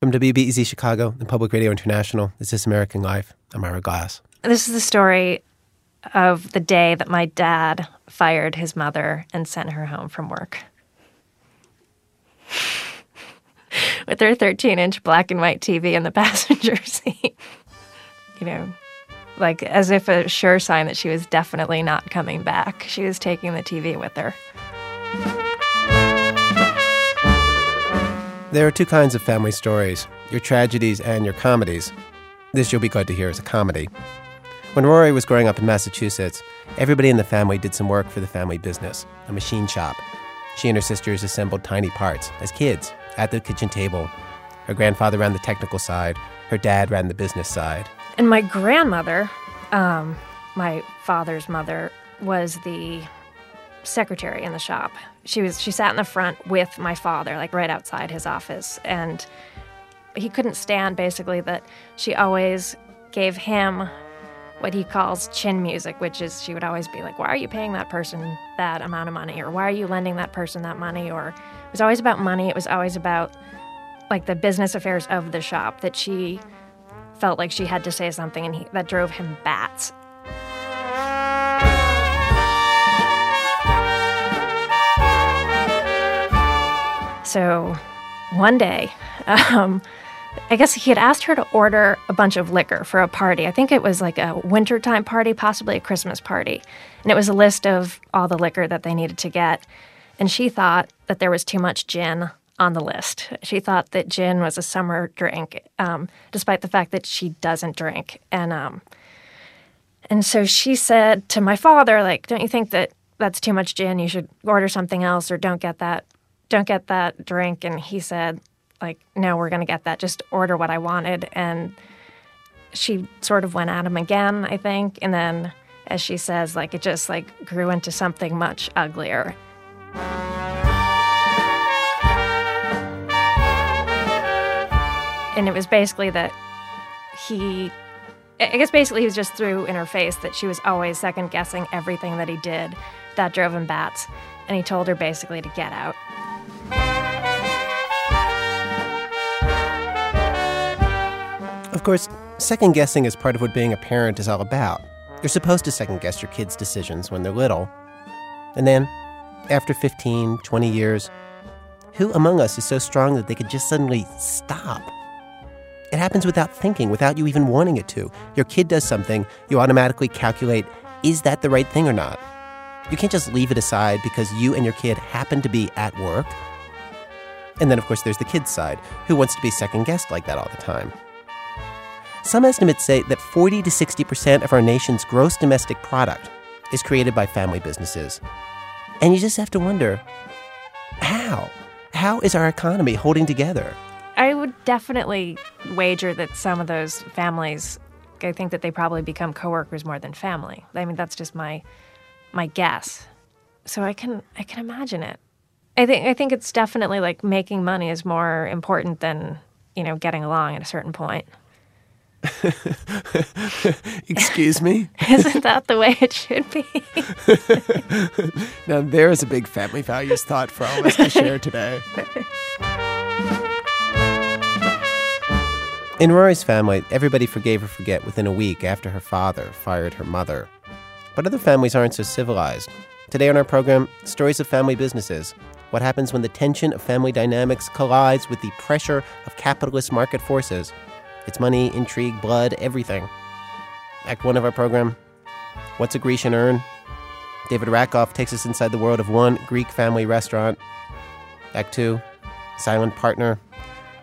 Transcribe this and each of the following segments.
From WBEZ Chicago and Public Radio International, this is American Life. I'm Ira Glass. This is the story of the day that my dad fired his mother and sent her home from work. With her 13 inch black and white TV in the passenger seat. you know, like as if a sure sign that she was definitely not coming back. She was taking the TV with her. There are two kinds of family stories your tragedies and your comedies. This you'll be glad to hear is a comedy. When Rory was growing up in Massachusetts, everybody in the family did some work for the family business, a machine shop. She and her sisters assembled tiny parts as kids at the kitchen table. Her grandfather ran the technical side, her dad ran the business side. And my grandmother, um, my father's mother, was the secretary in the shop. She was she sat in the front with my father, like right outside his office, and he couldn't stand basically that she always gave him what he calls chin music, which is she would always be like, Why are you paying that person that amount of money? Or why are you lending that person that money? Or it was always about money. It was always about like the business affairs of the shop that she felt like she had to say something and he, that drove him bats. So one day, um, I guess he had asked her to order a bunch of liquor for a party. I think it was like a wintertime party, possibly a Christmas party. And it was a list of all the liquor that they needed to get. And she thought that there was too much gin on the list. She thought that gin was a summer drink, um, despite the fact that she doesn't drink. And um, and so she said to my father, like, "Don't you think that that's too much gin? You should order something else, or don't get that don't get that drink. And he said, like, no, we're going to get that. Just order what I wanted. And she sort of went at him again, I think. And then, as she says, like, it just like grew into something much uglier. And it was basically that he I guess basically he was just threw in her face that she was always second guessing everything that he did. That drove him bats. And he told her basically to get out. Of course, second guessing is part of what being a parent is all about. You're supposed to second guess your kids' decisions when they're little. And then, after 15, 20 years, who among us is so strong that they could just suddenly stop? It happens without thinking, without you even wanting it to. Your kid does something, you automatically calculate is that the right thing or not? You can't just leave it aside because you and your kid happen to be at work. And then, of course, there's the kid's side, who wants to be second guessed like that all the time. Some estimates say that 40 to 60% of our nation's gross domestic product is created by family businesses. And you just have to wonder how? How is our economy holding together? I would definitely wager that some of those families, I think that they probably become coworkers more than family. I mean, that's just my my guess. So I can I can imagine it. I think I think it's definitely like making money is more important than, you know, getting along at a certain point. Excuse me? Isn't that the way it should be? now, there is a big family values thought for all of us to share today. In Rory's family, everybody forgave or forget within a week after her father fired her mother. But other families aren't so civilized. Today on our program, stories of family businesses. What happens when the tension of family dynamics collides with the pressure of capitalist market forces? It's money, intrigue, blood, everything. Act one of our program What's a Grecian urn? David Rakoff takes us inside the world of one Greek family restaurant. Act two Silent Partner.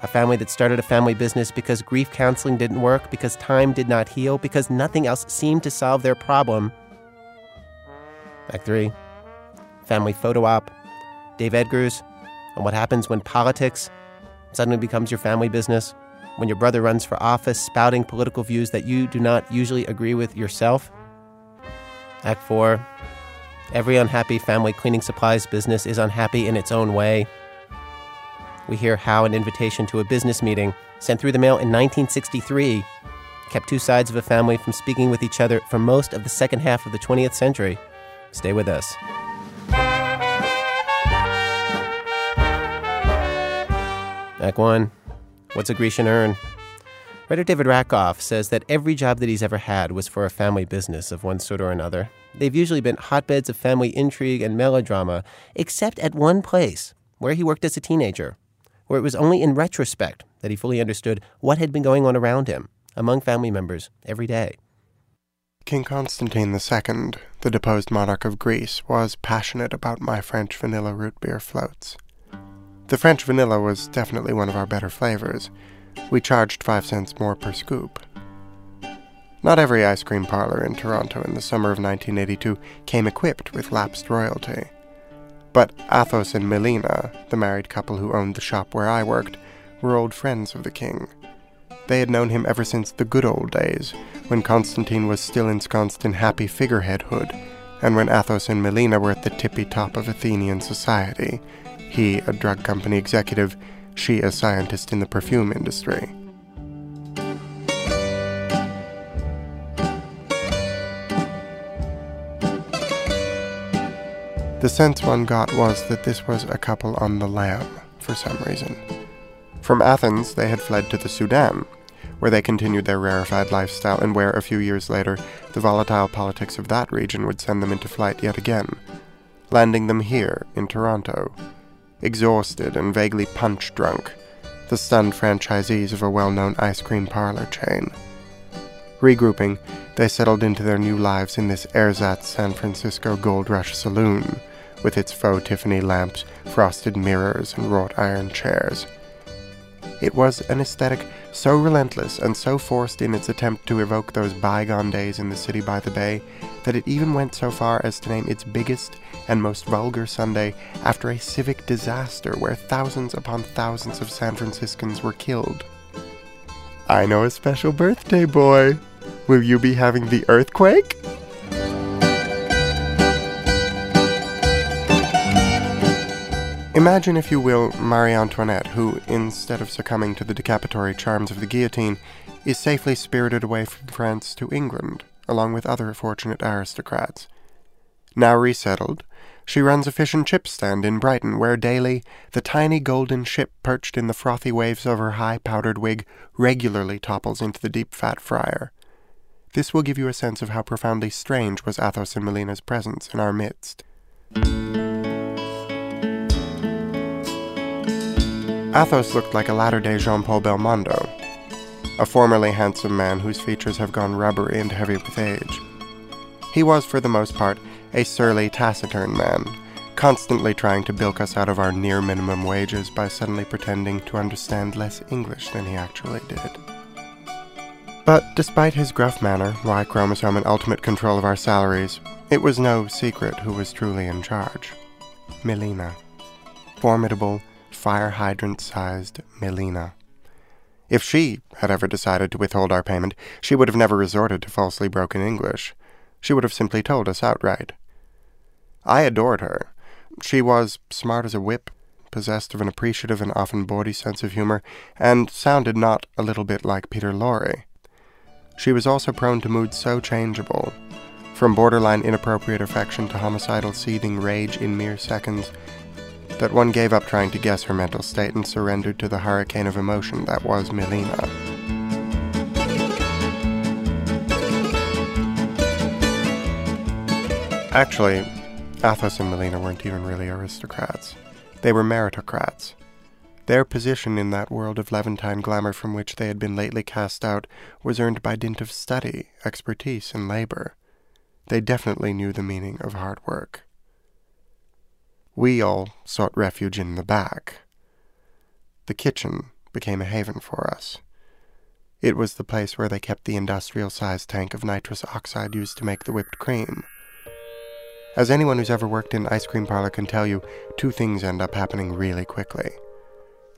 A family that started a family business because grief counseling didn't work, because time did not heal, because nothing else seemed to solve their problem. Act three Family photo op. Dave Eggers on what happens when politics suddenly becomes your family business when your brother runs for office spouting political views that you do not usually agree with yourself. Act 4 Every unhappy family cleaning supplies business is unhappy in its own way. We hear how an invitation to a business meeting sent through the mail in 1963 kept two sides of a family from speaking with each other for most of the second half of the 20th century. Stay with us. Act 1 What's a Grecian urn? Writer David Rakoff says that every job that he's ever had was for a family business of one sort or another. They've usually been hotbeds of family intrigue and melodrama, except at one place, where he worked as a teenager, where it was only in retrospect that he fully understood what had been going on around him, among family members, every day. King Constantine II, the deposed monarch of Greece, was passionate about my French vanilla root beer floats. The French vanilla was definitely one of our better flavors. We charged five cents more per scoop. Not every ice cream parlor in Toronto in the summer of 1982 came equipped with lapsed royalty. But Athos and Melina, the married couple who owned the shop where I worked, were old friends of the king. They had known him ever since the good old days, when Constantine was still ensconced in happy figureheadhood, and when Athos and Melina were at the tippy top of Athenian society, he a drug company executive, she a scientist in the perfume industry. The sense one got was that this was a couple on the lam, for some reason. From Athens, they had fled to the Sudan, where they continued their rarefied lifestyle and where, a few years later, the volatile politics of that region would send them into flight yet again, landing them here, in Toronto, exhausted and vaguely punch drunk, the stunned franchisees of a well known ice cream parlor chain. Regrouping, they settled into their new lives in this ersatz San Francisco Gold Rush saloon, with its faux Tiffany lamps, frosted mirrors, and wrought iron chairs. It was an aesthetic so relentless and so forced in its attempt to evoke those bygone days in the city by the bay that it even went so far as to name its biggest and most vulgar Sunday after a civic disaster where thousands upon thousands of San Franciscans were killed. I know a special birthday boy. Will you be having the earthquake? Imagine, if you will, Marie Antoinette, who, instead of succumbing to the decapitory charms of the guillotine, is safely spirited away from France to England, along with other fortunate aristocrats. Now resettled, she runs a fish and chip stand in Brighton, where daily the tiny golden ship perched in the frothy waves of her high powdered wig regularly topples into the deep fat fryer. This will give you a sense of how profoundly strange was Athos and Melina's presence in our midst. Athos looked like a latter day Jean Paul Belmondo, a formerly handsome man whose features have gone rubbery and heavy with age. He was, for the most part, a surly, taciturn man, constantly trying to bilk us out of our near minimum wages by suddenly pretending to understand less English than he actually did. But despite his gruff manner, Y chromosome, and ultimate control of our salaries, it was no secret who was truly in charge. Melina. Formidable, fire hydrant sized Melina. If she had ever decided to withhold our payment, she would have never resorted to falsely broken English. She would have simply told us outright. I adored her. She was smart as a whip, possessed of an appreciative and often bawdy sense of humor, and sounded not a little bit like Peter Lorre. She was also prone to moods so changeable, from borderline inappropriate affection to homicidal seething rage in mere seconds, that one gave up trying to guess her mental state and surrendered to the hurricane of emotion that was Melina. Actually, Athos and Melina weren't even really aristocrats. They were meritocrats. Their position in that world of Levantine glamour from which they had been lately cast out was earned by dint of study, expertise, and labor. They definitely knew the meaning of hard work. We all sought refuge in the back. The kitchen became a haven for us. It was the place where they kept the industrial sized tank of nitrous oxide used to make the whipped cream. As anyone who's ever worked in an ice cream parlor can tell you, two things end up happening really quickly.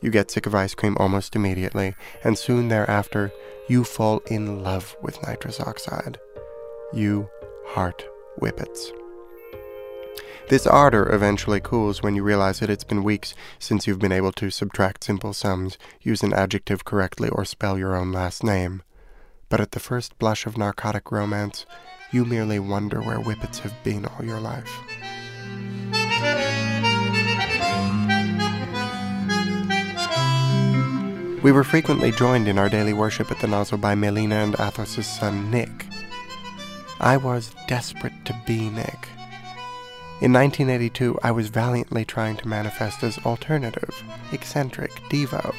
You get sick of ice cream almost immediately, and soon thereafter, you fall in love with nitrous oxide. You heart whippets. This ardor eventually cools when you realize that it's been weeks since you've been able to subtract simple sums, use an adjective correctly, or spell your own last name. But at the first blush of narcotic romance, you merely wonder where whippets have been all your life. We were frequently joined in our daily worship at the nozzle by Melina and Athos's son Nick. I was desperate to be Nick. In 1982, I was valiantly trying to manifest as alternative, eccentric, Devo.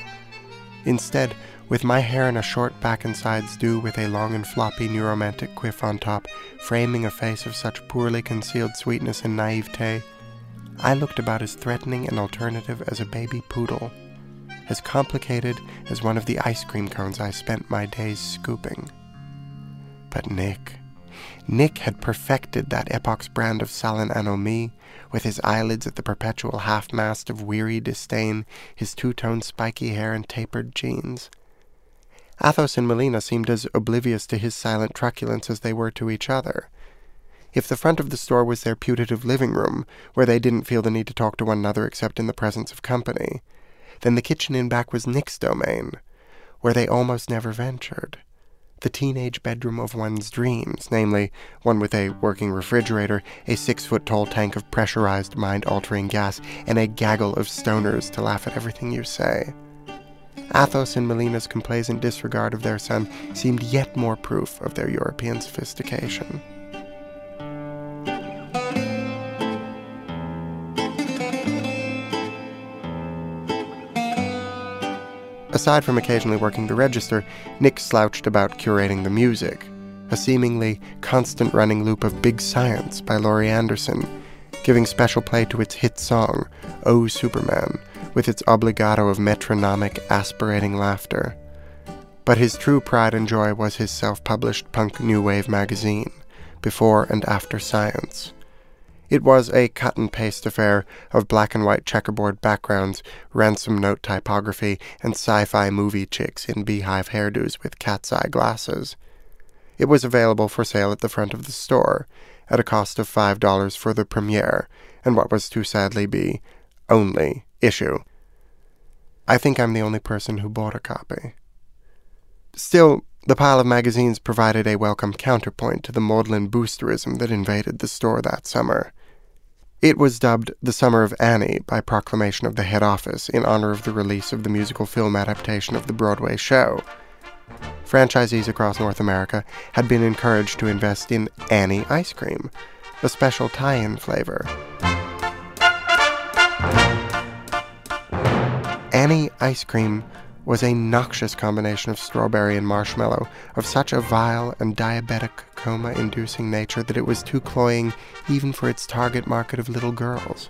Instead, with my hair in a short back and sides do with a long and floppy new romantic quiff on top, framing a face of such poorly concealed sweetness and naivete, I looked about as threatening an alternative as a baby poodle, as complicated as one of the ice cream cones I spent my days scooping. But Nick, Nick had perfected that epoch's brand of salon anomie, with his eyelids at the perpetual half-mast of weary disdain, his two-toned spiky hair and tapered jeans. Athos and Melina seemed as oblivious to his silent truculence as they were to each other. If the front of the store was their putative living room, where they didn't feel the need to talk to one another except in the presence of company, then the kitchen in back was Nick's domain, where they almost never ventured the teenage bedroom of one's dreams, namely, one with a working refrigerator, a six foot tall tank of pressurized mind altering gas, and a gaggle of stoners to laugh at everything you say. Athos and Melina's complacent disregard of their son seemed yet more proof of their European sophistication. Aside from occasionally working the register, Nick slouched about curating the music, a seemingly constant running loop of Big Science by Laurie Anderson, giving special play to its hit song, Oh Superman, with its obligato of metronomic, aspirating laughter. But his true pride and joy was his self published punk new wave magazine, Before and After Science. It was a cut and paste affair of black and white checkerboard backgrounds, ransom note typography, and sci fi movie chicks in beehive hairdos with cat's eye glasses. It was available for sale at the front of the store, at a cost of five dollars for the premiere, and what was to sadly be only issue. I think I'm the only person who bought a copy. Still, the pile of magazines provided a welcome counterpoint to the maudlin boosterism that invaded the store that summer. It was dubbed the Summer of Annie by proclamation of the head office in honor of the release of the musical film adaptation of the Broadway show. Franchisees across North America had been encouraged to invest in Annie ice cream, a special tie in flavor. Annie ice cream was a noxious combination of strawberry and marshmallow of such a vile and diabetic coma inducing nature that it was too cloying even for its target market of little girls.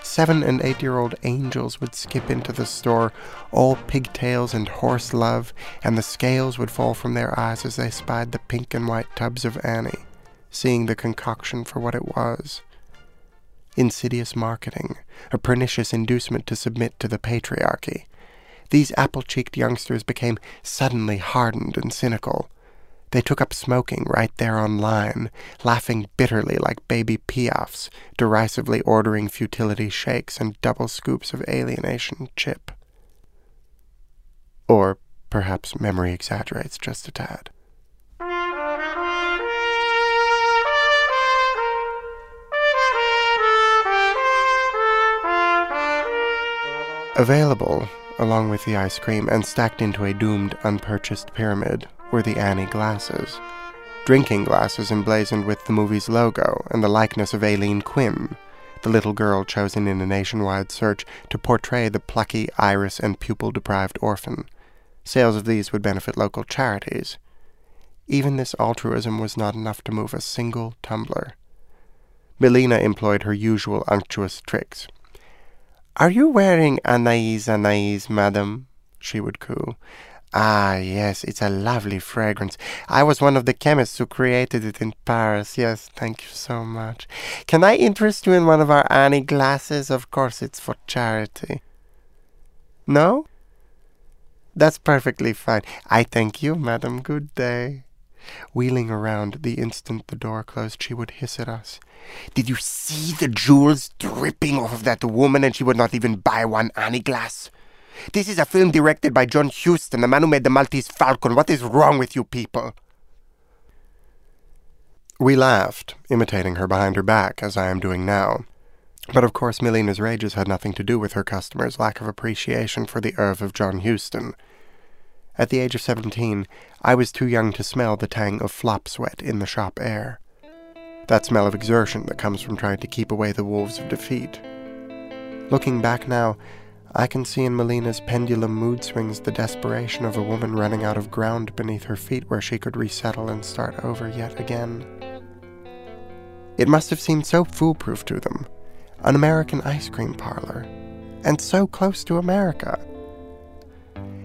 Seven and eight year old angels would skip into the store, all pigtails and horse love, and the scales would fall from their eyes as they spied the pink and white tubs of Annie, seeing the concoction for what it was insidious marketing, a pernicious inducement to submit to the patriarchy these apple cheeked youngsters became suddenly hardened and cynical. They took up smoking right there on line, laughing bitterly like baby piafs, derisively ordering futility shakes and double scoops of alienation chip. Or perhaps memory exaggerates just a tad. Available along with the ice cream, and stacked into a doomed, unpurchased pyramid were the Annie glasses. Drinking glasses emblazoned with the movie's logo and the likeness of Aileen Quinn, the little girl chosen in a nationwide search to portray the plucky iris and pupil deprived orphan. Sales of these would benefit local charities. Even this altruism was not enough to move a single tumbler. Melina employed her usual unctuous tricks. Are you wearing anais anais, madam? she would coo. Ah, yes, it's a lovely fragrance. I was one of the chemists who created it in Paris. Yes, thank you so much. Can I interest you in one of our Annie glasses? Of course, it's for charity. No? That's perfectly fine. I thank you, madam. Good day. Wheeling around the instant the door closed, she would hiss at us. Did you see the jewels dripping off of that woman and she would not even buy one Annie glass? This is a film directed by John Huston, the man who made the Maltese Falcon. What is wrong with you people? We laughed, imitating her behind her back, as I am doing now. But of course, Melina's rages had nothing to do with her customers' lack of appreciation for the oeuvre of John Huston. At the age of 17, I was too young to smell the tang of flop sweat in the shop air. That smell of exertion that comes from trying to keep away the wolves of defeat. Looking back now, I can see in Melina's pendulum mood swings the desperation of a woman running out of ground beneath her feet where she could resettle and start over yet again. It must have seemed so foolproof to them an American ice cream parlor, and so close to America.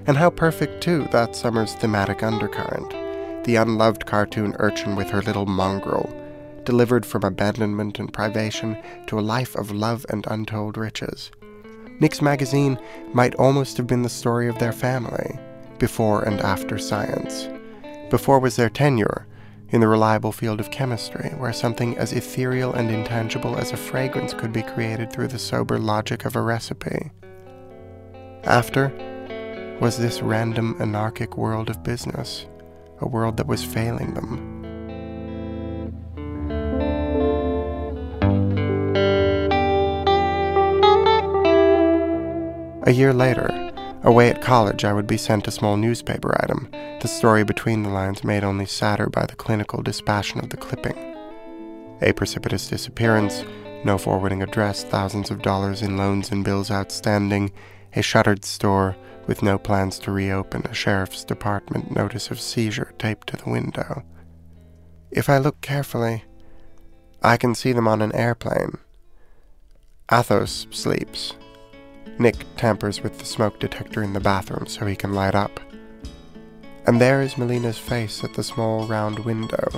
And how perfect, too, that summer's thematic undercurrent the unloved cartoon urchin with her little mongrel, delivered from abandonment and privation to a life of love and untold riches. Nick's magazine might almost have been the story of their family, before and after science. Before was their tenure in the reliable field of chemistry, where something as ethereal and intangible as a fragrance could be created through the sober logic of a recipe. After was this random anarchic world of business, a world that was failing them. A year later, away at college, I would be sent a small newspaper item, the story between the lines made only sadder by the clinical dispassion of the clipping. A precipitous disappearance, no forwarding address, thousands of dollars in loans and bills outstanding, a shuttered store, with no plans to reopen, a sheriff's department notice of seizure taped to the window. If I look carefully, I can see them on an airplane. Athos sleeps. Nick tampers with the smoke detector in the bathroom so he can light up. And there is Melina's face at the small round window.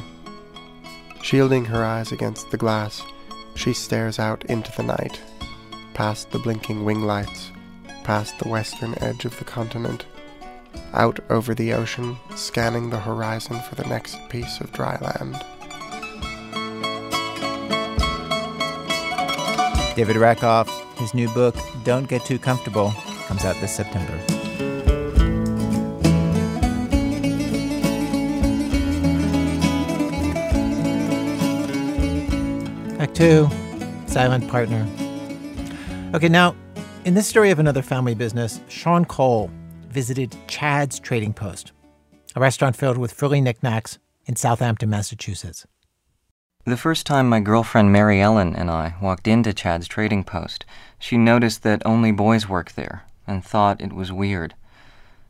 Shielding her eyes against the glass, she stares out into the night, past the blinking wing lights, past the western edge of the continent, out over the ocean, scanning the horizon for the next piece of dry land. David Rakoff, his new book, Don't Get Too Comfortable, comes out this September. Act two, silent partner. Okay, now in this story of another family business, Sean Cole visited Chad's Trading Post, a restaurant filled with frilly knickknacks in Southampton, Massachusetts. The first time my girlfriend Mary Ellen and I walked into Chad's Trading Post, she noticed that only boys worked there and thought it was weird.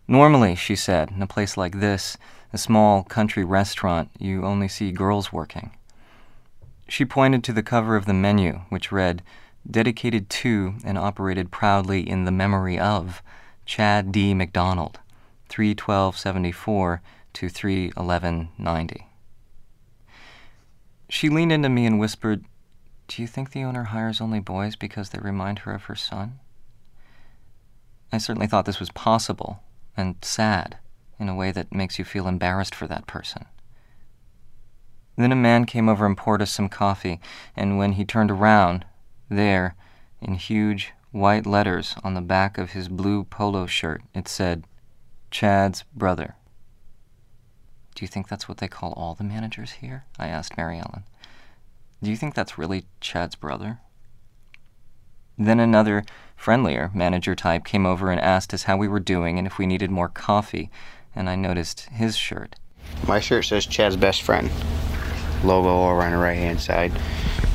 Normally, she said, in a place like this, a small country restaurant, you only see girls working. She pointed to the cover of the menu, which read, dedicated to and operated proudly in the memory of Chad D. McDonald, 31274 to 31190. She leaned into me and whispered, Do you think the owner hires only boys because they remind her of her son? I certainly thought this was possible and sad in a way that makes you feel embarrassed for that person. Then a man came over and poured us some coffee, and when he turned around, there, in huge white letters on the back of his blue polo shirt, it said, Chad's brother. Do you think that's what they call all the managers here? I asked Mary Ellen. Do you think that's really Chad's brother? Then another, friendlier manager type came over and asked us how we were doing and if we needed more coffee, and I noticed his shirt. My shirt says Chad's best friend. Logo over on the right hand side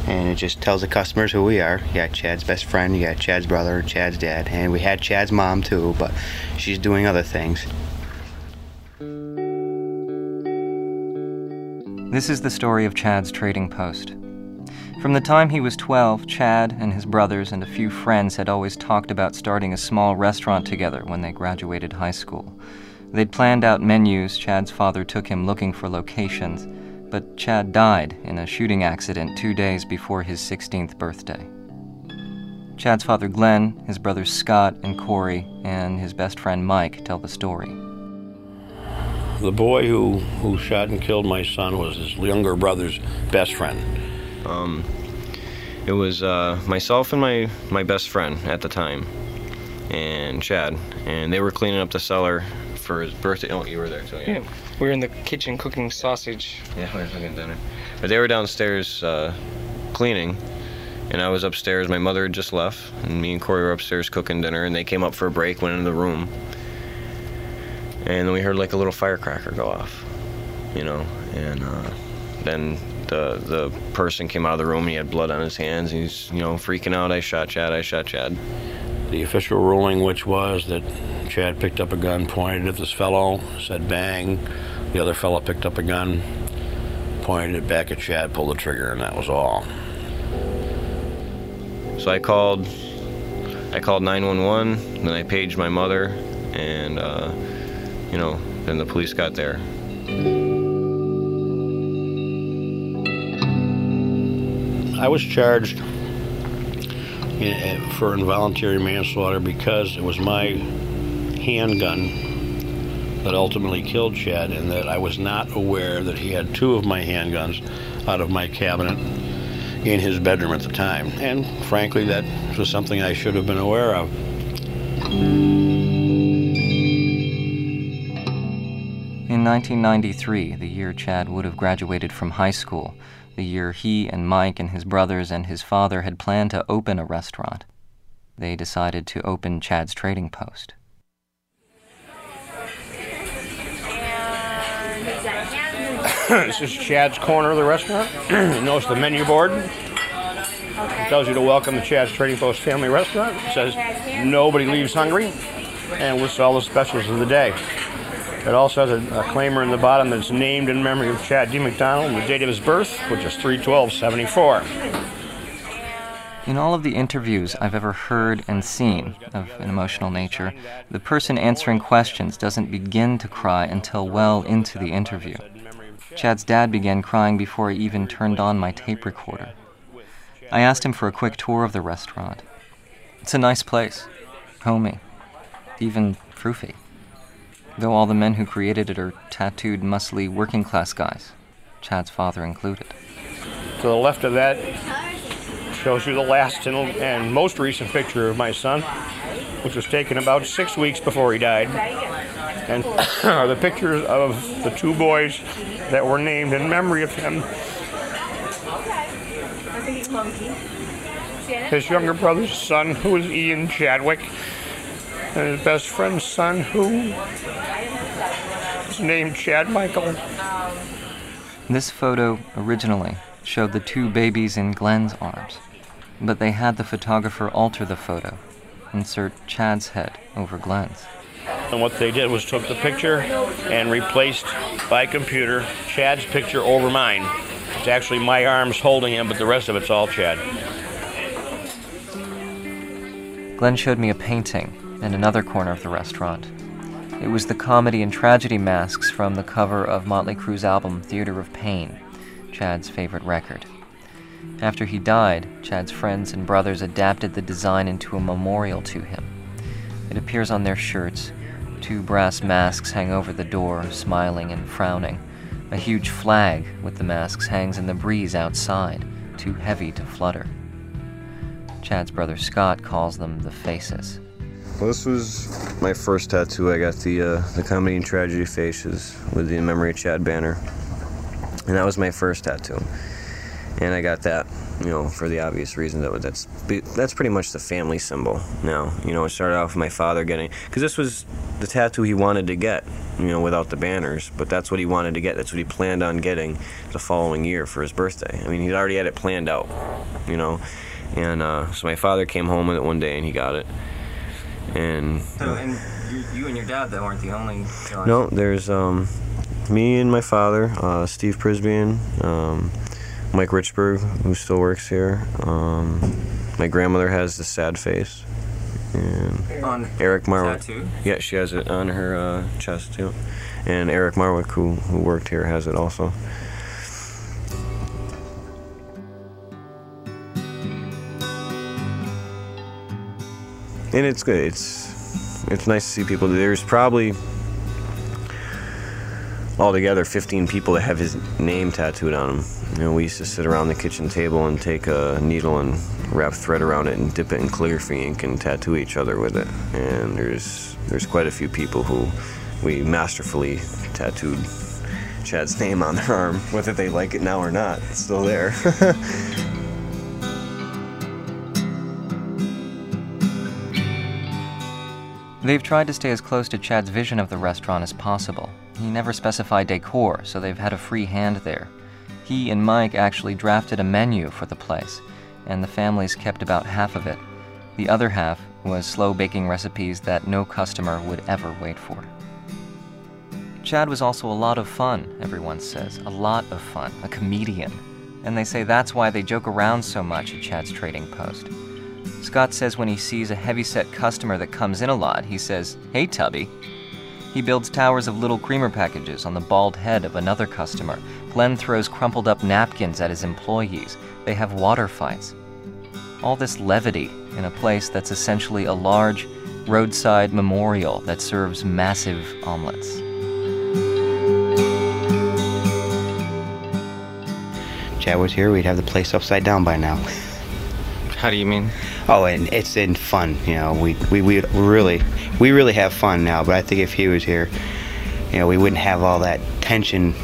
and it just tells the customers who we are. You got Chad's best friend, you got Chad's brother, Chad's dad, and we had Chad's mom too, but she's doing other things. This is the story of Chad's trading post. From the time he was 12, Chad and his brothers and a few friends had always talked about starting a small restaurant together when they graduated high school. They'd planned out menus, Chad's father took him looking for locations but Chad died in a shooting accident two days before his 16th birthday. Chad's father Glenn, his brothers Scott and Corey, and his best friend Mike tell the story. The boy who, who shot and killed my son was his younger brother's best friend. Um, it was uh, myself and my, my best friend at the time, and Chad, and they were cleaning up the cellar for his birthday. Oh, you were there too, yeah. yeah we were in the kitchen cooking sausage. Yeah, we were cooking dinner. But they were downstairs uh, cleaning, And I was upstairs. My mother had just left, and me and Corey were upstairs cooking dinner. And they came up for a break, went into the room, and then we heard like a little firecracker go off, you know. And uh, then the the person came out of the room. and He had blood on his hands. He's you know freaking out. I shot Chad. I shot Chad. The official ruling, which was that Chad picked up a gun, pointed at this fellow, said bang. The other fellow picked up a gun, pointed it back at Chad, pulled the trigger, and that was all. So I called, I called 911. Then I paged my mother, and uh, you know, then the police got there. I was charged eh, for involuntary manslaughter because it was my handgun that ultimately killed Chad, and that I was not aware that he had two of my handguns out of my cabinet in his bedroom at the time. And frankly, that was something I should have been aware of. In 1993, the year Chad would have graduated from high school, the year he and Mike and his brothers and his father had planned to open a restaurant, they decided to open Chad's Trading Post. this is Chad's corner of the restaurant. notice the menu board. It tells you to welcome the Chad's Trading Post Family Restaurant. It says nobody leaves hungry, and lists all the specials of the day. It also has a, a claimer in the bottom that's named in memory of Chad D. McDonald and the date of his birth, which is 31274. In all of the interviews I've ever heard and seen of an emotional nature, the person answering questions doesn't begin to cry until well into the interview. Chad's dad began crying before I even turned on my tape recorder. I asked him for a quick tour of the restaurant. It's a nice place, homey, even proofy. Though all the men who created it are tattooed, muscly working class guys, Chad's father included. To the left of that shows you the last and, most recent picture of my son, which was taken about six weeks before he died. And are the pictures of the two boys that were named in memory of him. His younger brother's son, who was Ian Chadwick, and his best friend's son, who is named Chad Michael. This photo originally showed the two babies in Glenn's arms, but they had the photographer alter the photo, insert Chad's head over Glenn's. And what they did was took the picture and replaced by computer Chad's picture over mine. It's actually my arms holding him, but the rest of it's all Chad. Glenn showed me a painting in another corner of the restaurant. It was the comedy and tragedy masks from the cover of Motley Crue's album Theater of Pain, Chad's favorite record. After he died, Chad's friends and brothers adapted the design into a memorial to him. It appears on their shirts. Two brass masks hang over the door, smiling and frowning. A huge flag with the masks hangs in the breeze outside, too heavy to flutter. Chad's brother Scott calls them the faces. Well, this was my first tattoo. I got the uh, the comedy and tragedy faces with the memory of Chad Banner, and that was my first tattoo. And I got that, you know, for the obvious reason that that's that's pretty much the family symbol now. You know, it started off with my father getting because this was the tattoo he wanted to get, you know, without the banners. But that's what he wanted to get. That's what he planned on getting the following year for his birthday. I mean, he'd already had it planned out, you know. And uh, so my father came home with it one day and he got it. And So, and you, you and your dad, though, aren't the only. no, there's um, me and my father, uh, Steve Prisbian, um, Mike Richburg, who still works here. Um, my grandmother has the sad face. And On Eric Marwick. tattoo? Yeah, she has it on her uh, chest too. And Eric Marwick, who, who worked here, has it also. And it's good. It's it's nice to see people. There's probably altogether 15 people that have his name tattooed on them. You know, we used to sit around the kitchen table and take a needle and wrap thread around it and dip it in calligraphy ink and tattoo each other with it. And there's there's quite a few people who we masterfully tattooed Chad's name on their arm, whether they like it now or not. It's still there. They've tried to stay as close to Chad's vision of the restaurant as possible. He never specified decor, so they've had a free hand there. He and Mike actually drafted a menu for the place, and the families kept about half of it. The other half was slow baking recipes that no customer would ever wait for. Chad was also a lot of fun, everyone says. A lot of fun. A comedian. And they say that's why they joke around so much at Chad's trading post. Scott says when he sees a heavyset customer that comes in a lot, he says, Hey, Tubby. He builds towers of little creamer packages on the bald head of another customer. Glenn throws crumpled up napkins at his employees. They have water fights. All this levity in a place that's essentially a large roadside memorial that serves massive omelets. Chad was here, we'd have the place upside down by now. How do you mean? Oh, and it's in fun. You know, we we we really we really have fun now. But I think if he was here, you know, we wouldn't have all that tension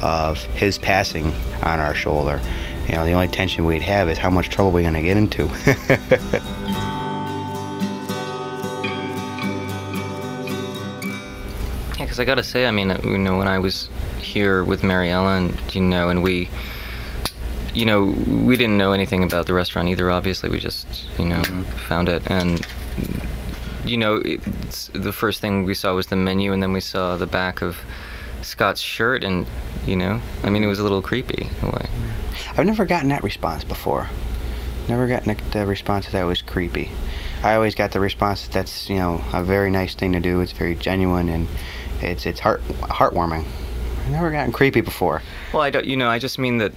of his passing on our shoulder. You know, the only tension we'd have is how much trouble we're going to get into. Yeah, because I gotta say, I mean, you know, when I was here with Mary Ellen, you know, and we, you know, we didn't know anything about the restaurant either. Obviously, we just, you know, found it, and you know, the first thing we saw was the menu, and then we saw the back of Scott's shirt, and you know, I mean, it was a little creepy in a way. I've never gotten that response before. Never gotten the- the response that was creepy. I always got the response that that's you know a very nice thing to do. It's very genuine and it's it's heart heartwarming. I've never gotten creepy before. Well, I don't, you know, I just mean that,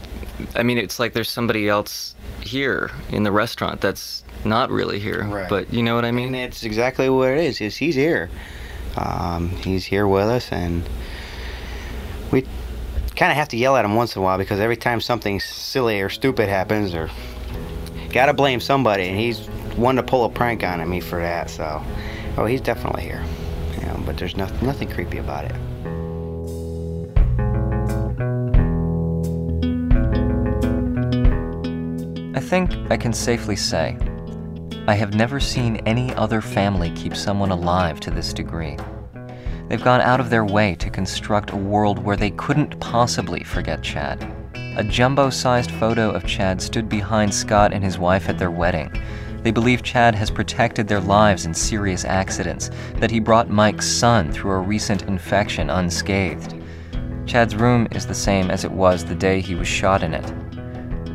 I mean, it's like there's somebody else here in the restaurant that's not really here. Right. But you know what I mean? And it's exactly what it is. Is he's here. Um, he's here with us, and we kind of have to yell at him once in a while because every time something silly or stupid happens, or gotta blame somebody, and he's one to pull a prank on me for that. So, oh, he's definitely here. Know, but there's nothing nothing creepy about it. Think I can safely say I have never seen any other family keep someone alive to this degree. They've gone out of their way to construct a world where they couldn't possibly forget Chad. A jumbo sized photo of Chad stood behind Scott and his wife at their wedding. They believe Chad has protected their lives in serious accidents, that he brought Mike's son through a recent infection unscathed. Chad's room is the same as it was the day he was shot in it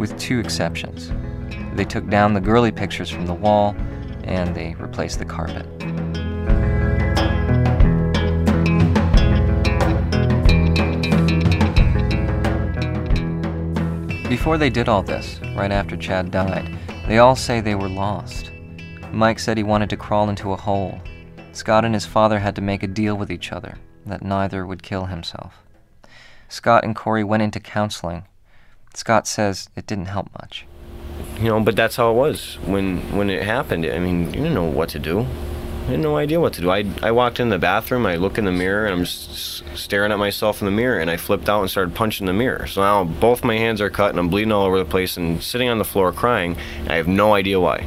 with two exceptions. They took down the girly pictures from the wall and they replaced the carpet. Before they did all this, right after Chad died, they all say they were lost. Mike said he wanted to crawl into a hole. Scott and his father had to make a deal with each other that neither would kill himself. Scott and Corey went into counseling. Scott says it didn't help much. You know but that's how it was when when it happened i mean you didn't know what to do I had no idea what to do. I, I walked in the bathroom, I look in the mirror, and I'm s- staring at myself in the mirror, and I flipped out and started punching the mirror. So now both my hands are cut, and I'm bleeding all over the place, and sitting on the floor crying. I have no idea why.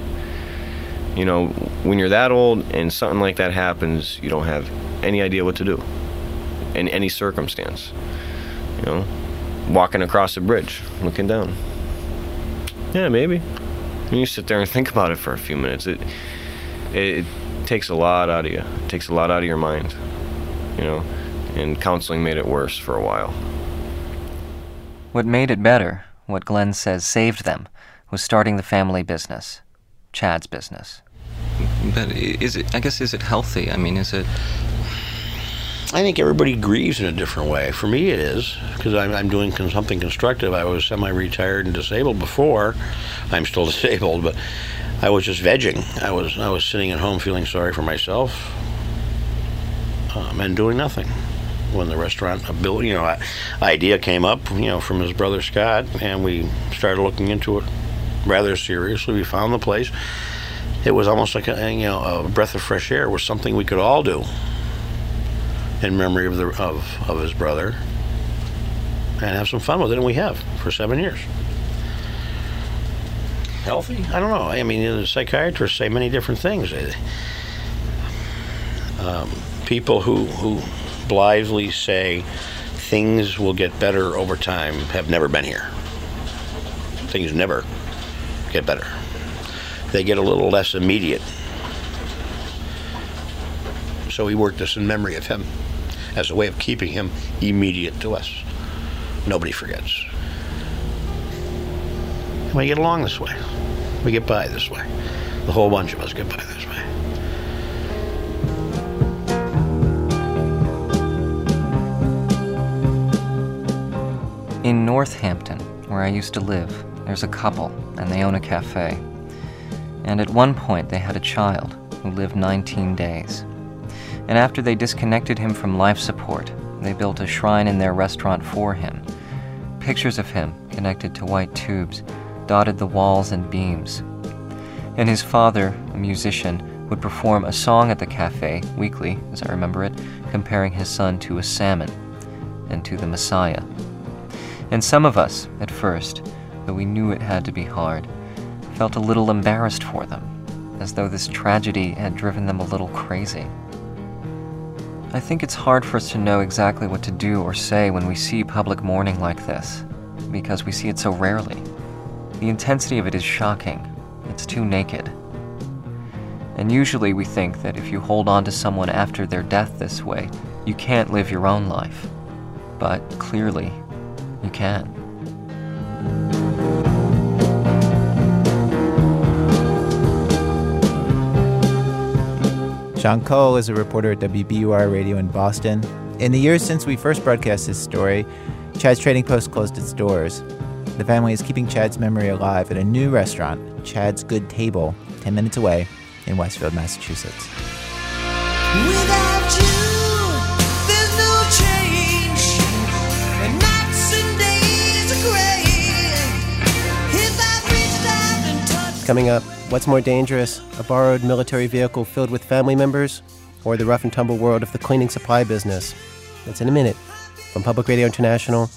You know, when you're that old and something like that happens, you don't have any idea what to do in any circumstance. You know, walking across a bridge, looking down. Yeah, maybe. And you sit there and think about it for a few minutes. It, it, it takes a lot out of you. It takes a lot out of your mind, you know. And counseling made it worse for a while. What made it better, what Glenn says saved them, was starting the family business, Chad's business. But is it? I guess is it healthy? I mean, is it? I think everybody grieves in a different way. For me, it is because I'm, I'm doing something constructive. I was semi-retired and disabled before. I'm still disabled, but I was just vegging. I was I was sitting at home feeling sorry for myself um, and doing nothing. When the restaurant bill, you know, idea came up, you know, from his brother Scott, and we started looking into it rather seriously. We found the place. It was almost like a you know a breath of fresh air. It was something we could all do in memory of the of, of his brother and have some fun with it and we have for seven years healthy i don't know i mean the psychiatrists say many different things Eh, Um, people who, who blithely say things will get better over time have never been here. Things never get better. They get a little less immediate. So we worked this in memory of him as a way of keeping him immediate to us. Nobody forgets. And we get along this way. We get by this way. The whole bunch of us get by this way. In Northampton, where I used to live, there's a couple, and they own a cafe. And at one point, they had a child who lived 19 days. And after they disconnected him from life support, they built a shrine in their restaurant for him. Pictures of him, connected to white tubes, dotted the walls and beams. And his father, a musician, would perform a song at the cafe weekly, as I remember it, comparing his son to a salmon and to the Messiah. And some of us, at first, though we knew it had to be hard, felt a little embarrassed for them, as though this tragedy had driven them a little crazy. I think it's hard for us to know exactly what to do or say when we see public mourning like this, because we see it so rarely. The intensity of it is shocking. It's too naked. And usually we think that if you hold on to someone after their death this way, you can't live your own life. But clearly, you can. Sean Cole is a reporter at WBUR Radio in Boston. In the years since we first broadcast this story, Chad's Trading Post closed its doors. The family is keeping Chad's memory alive at a new restaurant, Chad's Good Table, 10 minutes away in Westfield, Massachusetts. Coming up, what's more dangerous, a borrowed military vehicle filled with family members, or the rough and tumble world of the cleaning supply business? That's in a minute from Public Radio International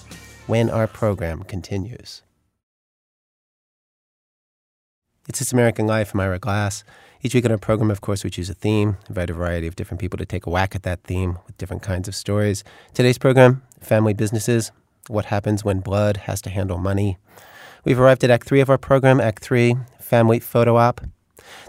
when our program continues. It's This American Life. I'm Ira Glass. Each week on our program, of course, we choose a theme, invite a variety of different people to take a whack at that theme with different kinds of stories. Today's program, Family Businesses What Happens When Blood Has to Handle Money. We've arrived at Act 3 of our program, Act 3, Family Photo Op.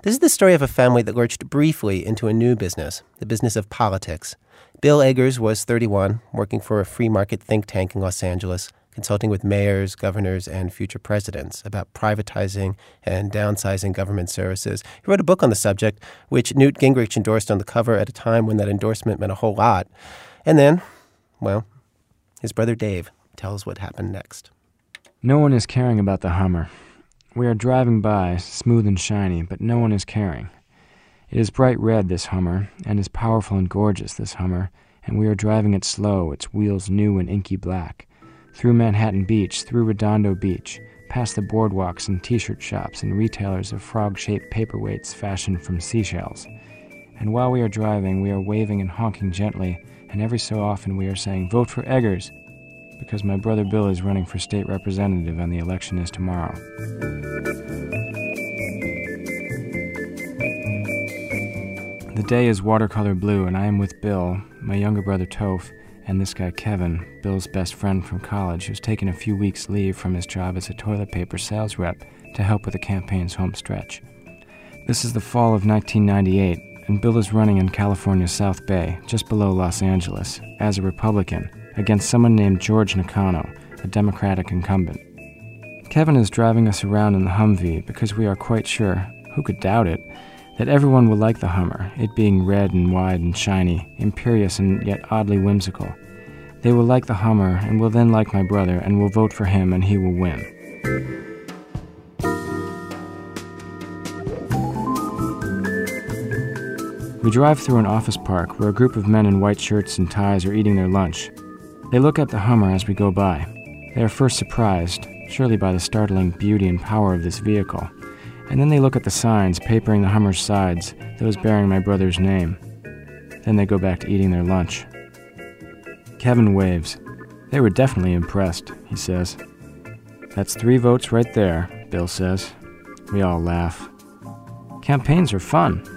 This is the story of a family that lurched briefly into a new business, the business of politics. Bill Eggers was 31, working for a free market think tank in Los Angeles, consulting with mayors, governors, and future presidents about privatizing and downsizing government services. He wrote a book on the subject, which Newt Gingrich endorsed on the cover at a time when that endorsement meant a whole lot. And then, well, his brother Dave tells what happened next. No one is caring about the Hummer. We are driving by, smooth and shiny, but no one is caring. It is bright red, this Hummer, and is powerful and gorgeous, this Hummer, and we are driving it slow, its wheels new and inky black, through Manhattan Beach, through Redondo Beach, past the boardwalks and t shirt shops and retailers of frog shaped paperweights fashioned from seashells. And while we are driving, we are waving and honking gently, and every so often we are saying, Vote for Eggers! Because my brother Bill is running for state representative and the election is tomorrow. The day is watercolor blue, and I am with Bill, my younger brother Toph, and this guy Kevin, Bill's best friend from college, who's taken a few weeks' leave from his job as a toilet paper sales rep to help with the campaign's home stretch. This is the fall of 1998, and Bill is running in California's South Bay, just below Los Angeles, as a Republican, against someone named George Nakano, a Democratic incumbent. Kevin is driving us around in the Humvee because we are quite sure, who could doubt it, that everyone will like the Hummer, it being red and wide and shiny, imperious and yet oddly whimsical. They will like the Hummer and will then like my brother and will vote for him and he will win. We drive through an office park where a group of men in white shirts and ties are eating their lunch. They look at the Hummer as we go by. They are first surprised, surely by the startling beauty and power of this vehicle. And then they look at the signs papering the Hummer's sides, those bearing my brother's name. Then they go back to eating their lunch. Kevin waves. They were definitely impressed, he says. That's three votes right there, Bill says. We all laugh. Campaigns are fun.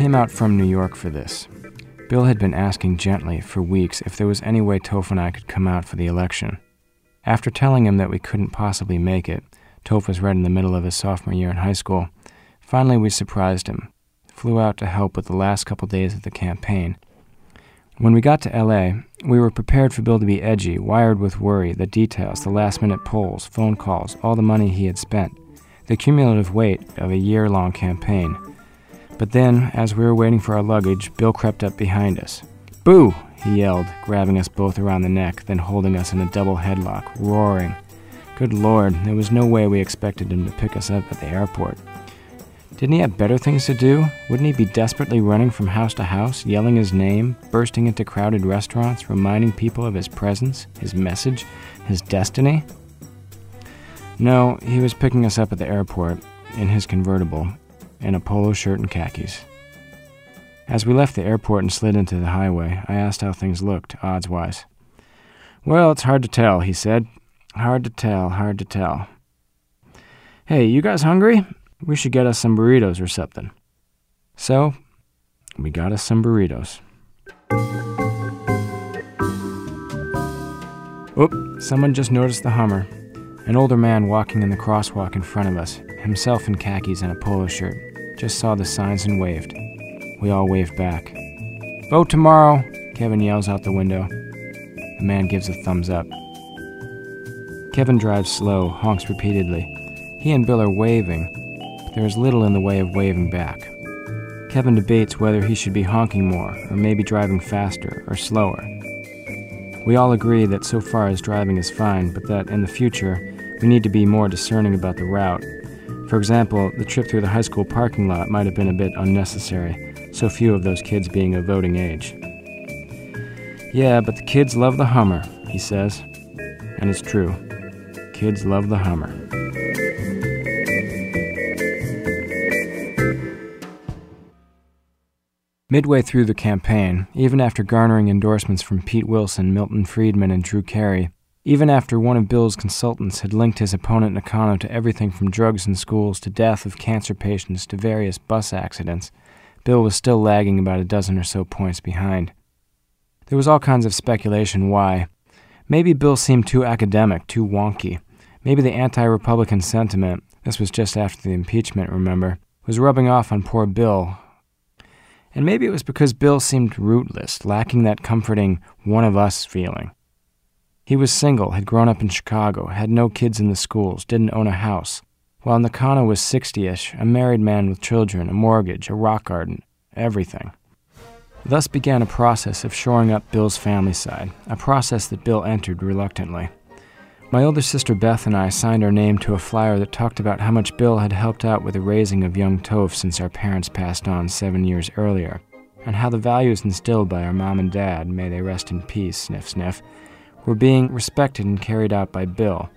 Came out from New York for this. Bill had been asking gently for weeks if there was any way Toph and I could come out for the election. After telling him that we couldn't possibly make it, Toph was right in the middle of his sophomore year in high school. Finally, we surprised him, flew out to help with the last couple days of the campaign. When we got to LA, we were prepared for Bill to be edgy, wired with worry, the details, the last minute polls, phone calls, all the money he had spent, the cumulative weight of a year long campaign. But then, as we were waiting for our luggage, Bill crept up behind us. Boo! he yelled, grabbing us both around the neck, then holding us in a double headlock, roaring. Good lord, there was no way we expected him to pick us up at the airport. Didn't he have better things to do? Wouldn't he be desperately running from house to house, yelling his name, bursting into crowded restaurants, reminding people of his presence, his message, his destiny? No, he was picking us up at the airport in his convertible, in a polo shirt and khakis. As we left the airport and slid into the highway, I asked how things looked, odds wise. Well, it's hard to tell, he said. Hard to tell, hard to tell. Hey, you guys hungry? We should get us some burritos or something. So, we got us some burritos. Oop, someone just noticed the Hummer. An older man walking in the crosswalk in front of us, himself in khakis and a polo shirt, just saw the signs and waved. We all waved back. Vote tomorrow, Kevin yells out the window. The man gives a thumbs up. Kevin drives slow, honks repeatedly. He and Bill are waving, but there is little in the way of waving back. Kevin debates whether he should be honking more, or maybe driving faster or slower. We all agree that so far as driving is fine, but that in the future, we need to be more discerning about the route. For example, the trip through the high school parking lot might have been a bit unnecessary, so few of those kids being of voting age. Yeah, but the kids love the Hummer, he says. And it's true. Kids love the Hummer. Midway through the campaign, even after garnering endorsements from Pete Wilson, Milton Friedman, and Drew Carey, even after one of Bill's consultants had linked his opponent Nakano to everything from drugs in schools to death of cancer patients to various bus accidents, Bill was still lagging about a dozen or so points behind. There was all kinds of speculation why. Maybe Bill seemed too academic, too wonky. Maybe the anti Republican sentiment, this was just after the impeachment, remember, was rubbing off on poor Bill. And maybe it was because Bill seemed rootless, lacking that comforting one of us feeling. He was single, had grown up in Chicago, had no kids in the schools, didn't own a house, while Nakano was 60 ish, a married man with children, a mortgage, a rock garden, everything. Thus began a process of shoring up Bill's family side, a process that Bill entered reluctantly. My older sister Beth and I signed our name to a flyer that talked about how much Bill had helped out with the raising of young Toph since our parents passed on seven years earlier, and how the values instilled by our mom and dad, may they rest in peace, sniff sniff, were being respected and carried out by Bill,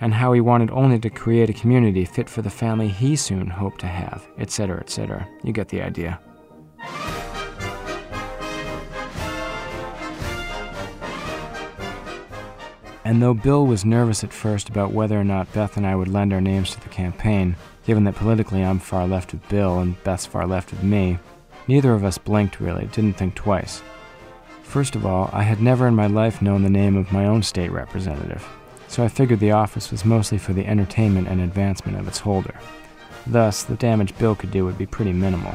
and how he wanted only to create a community fit for the family he soon hoped to have, etc., etc. You get the idea. And though Bill was nervous at first about whether or not Beth and I would lend our names to the campaign, given that politically I'm far left of Bill and Beth's far left of me, neither of us blinked really, didn't think twice. First of all, I had never in my life known the name of my own state representative, so I figured the office was mostly for the entertainment and advancement of its holder. Thus, the damage Bill could do would be pretty minimal.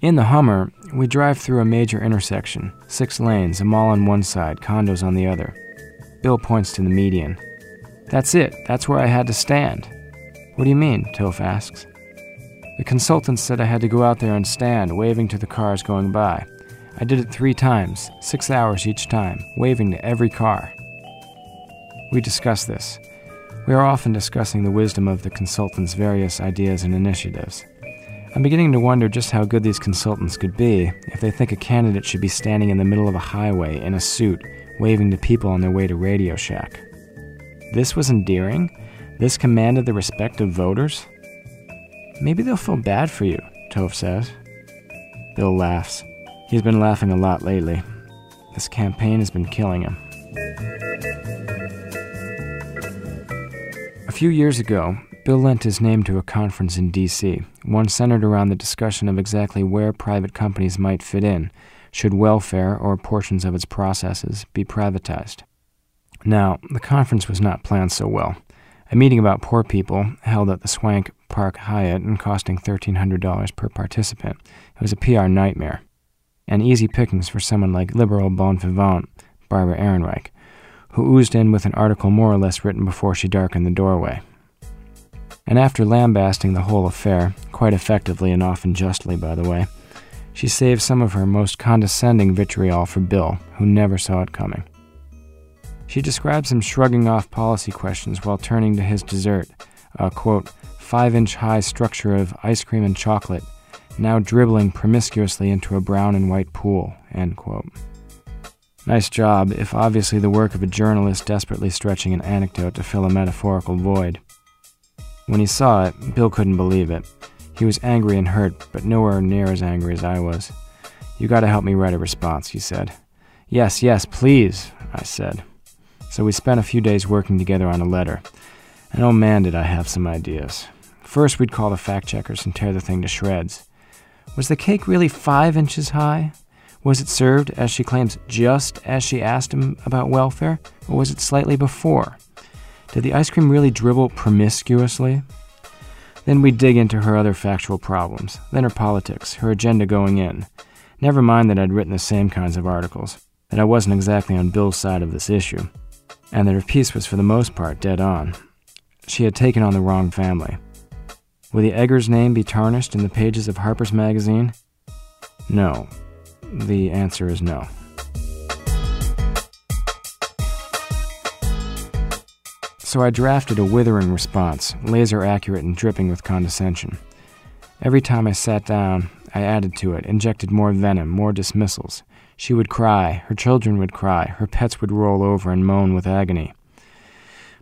In the Hummer, we drive through a major intersection, six lanes, a mall on one side, condos on the other. Bill points to the median. That's it, that's where I had to stand. What do you mean? Toph asks. The consultant said I had to go out there and stand, waving to the cars going by. I did it three times, six hours each time, waving to every car. We discuss this. We are often discussing the wisdom of the consultant's various ideas and initiatives. I'm beginning to wonder just how good these consultants could be if they think a candidate should be standing in the middle of a highway in a suit, waving to people on their way to Radio Shack. This was endearing? This commanded the respect of voters? Maybe they'll feel bad for you, Toph says. Bill laughs. He's been laughing a lot lately. This campaign has been killing him. A few years ago, Bill lent his name to a conference in D.C., one centered around the discussion of exactly where private companies might fit in, should welfare or portions of its processes be privatized. Now, the conference was not planned so well. A meeting about poor people, held at the Swank Park Hyatt and costing $1,300 per participant, it was a PR nightmare. And easy pickings for someone like liberal bon vivant Barbara Ehrenreich, who oozed in with an article more or less written before she darkened the doorway. And after lambasting the whole affair, quite effectively and often justly, by the way, she saved some of her most condescending vitriol for Bill, who never saw it coming. She describes him shrugging off policy questions while turning to his dessert, a quote, five inch high structure of ice cream and chocolate, now dribbling promiscuously into a brown and white pool, end quote. Nice job, if obviously the work of a journalist desperately stretching an anecdote to fill a metaphorical void. When he saw it, Bill couldn't believe it. He was angry and hurt, but nowhere near as angry as I was. You gotta help me write a response, he said. Yes, yes, please, I said. So we spent a few days working together on a letter. And oh man, did I have some ideas. First, we'd call the fact checkers and tear the thing to shreds. Was the cake really five inches high? Was it served, as she claims, just as she asked him about welfare, or was it slightly before? Did the ice cream really dribble promiscuously? Then we'd dig into her other factual problems, then her politics, her agenda going in. Never mind that I'd written the same kinds of articles, that I wasn't exactly on Bill's side of this issue, and that her piece was for the most part dead on. She had taken on the wrong family. Will the Eggers name be tarnished in the pages of Harper's Magazine? No. The answer is no. So I drafted a withering response, laser accurate and dripping with condescension. Every time I sat down, I added to it, injected more venom, more dismissals. She would cry, her children would cry, her pets would roll over and moan with agony.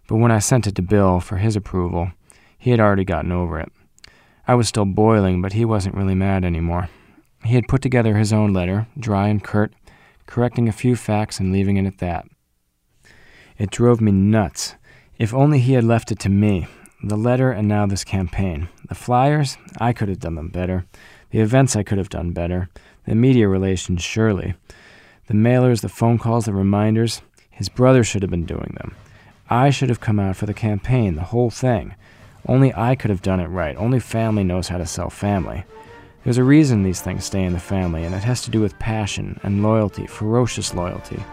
But when I sent it to Bill for his approval, he had already gotten over it. I was still boiling, but he wasn't really mad anymore. He had put together his own letter, dry and curt, correcting a few facts and leaving it at that. It drove me nuts. If only he had left it to me. The letter and now this campaign. The flyers, I could have done them better. The events, I could have done better. The media relations, surely. The mailers, the phone calls, the reminders. His brother should have been doing them. I should have come out for the campaign, the whole thing. Only I could have done it right. Only family knows how to sell family. There's a reason these things stay in the family, and it has to do with passion and loyalty, ferocious loyalty.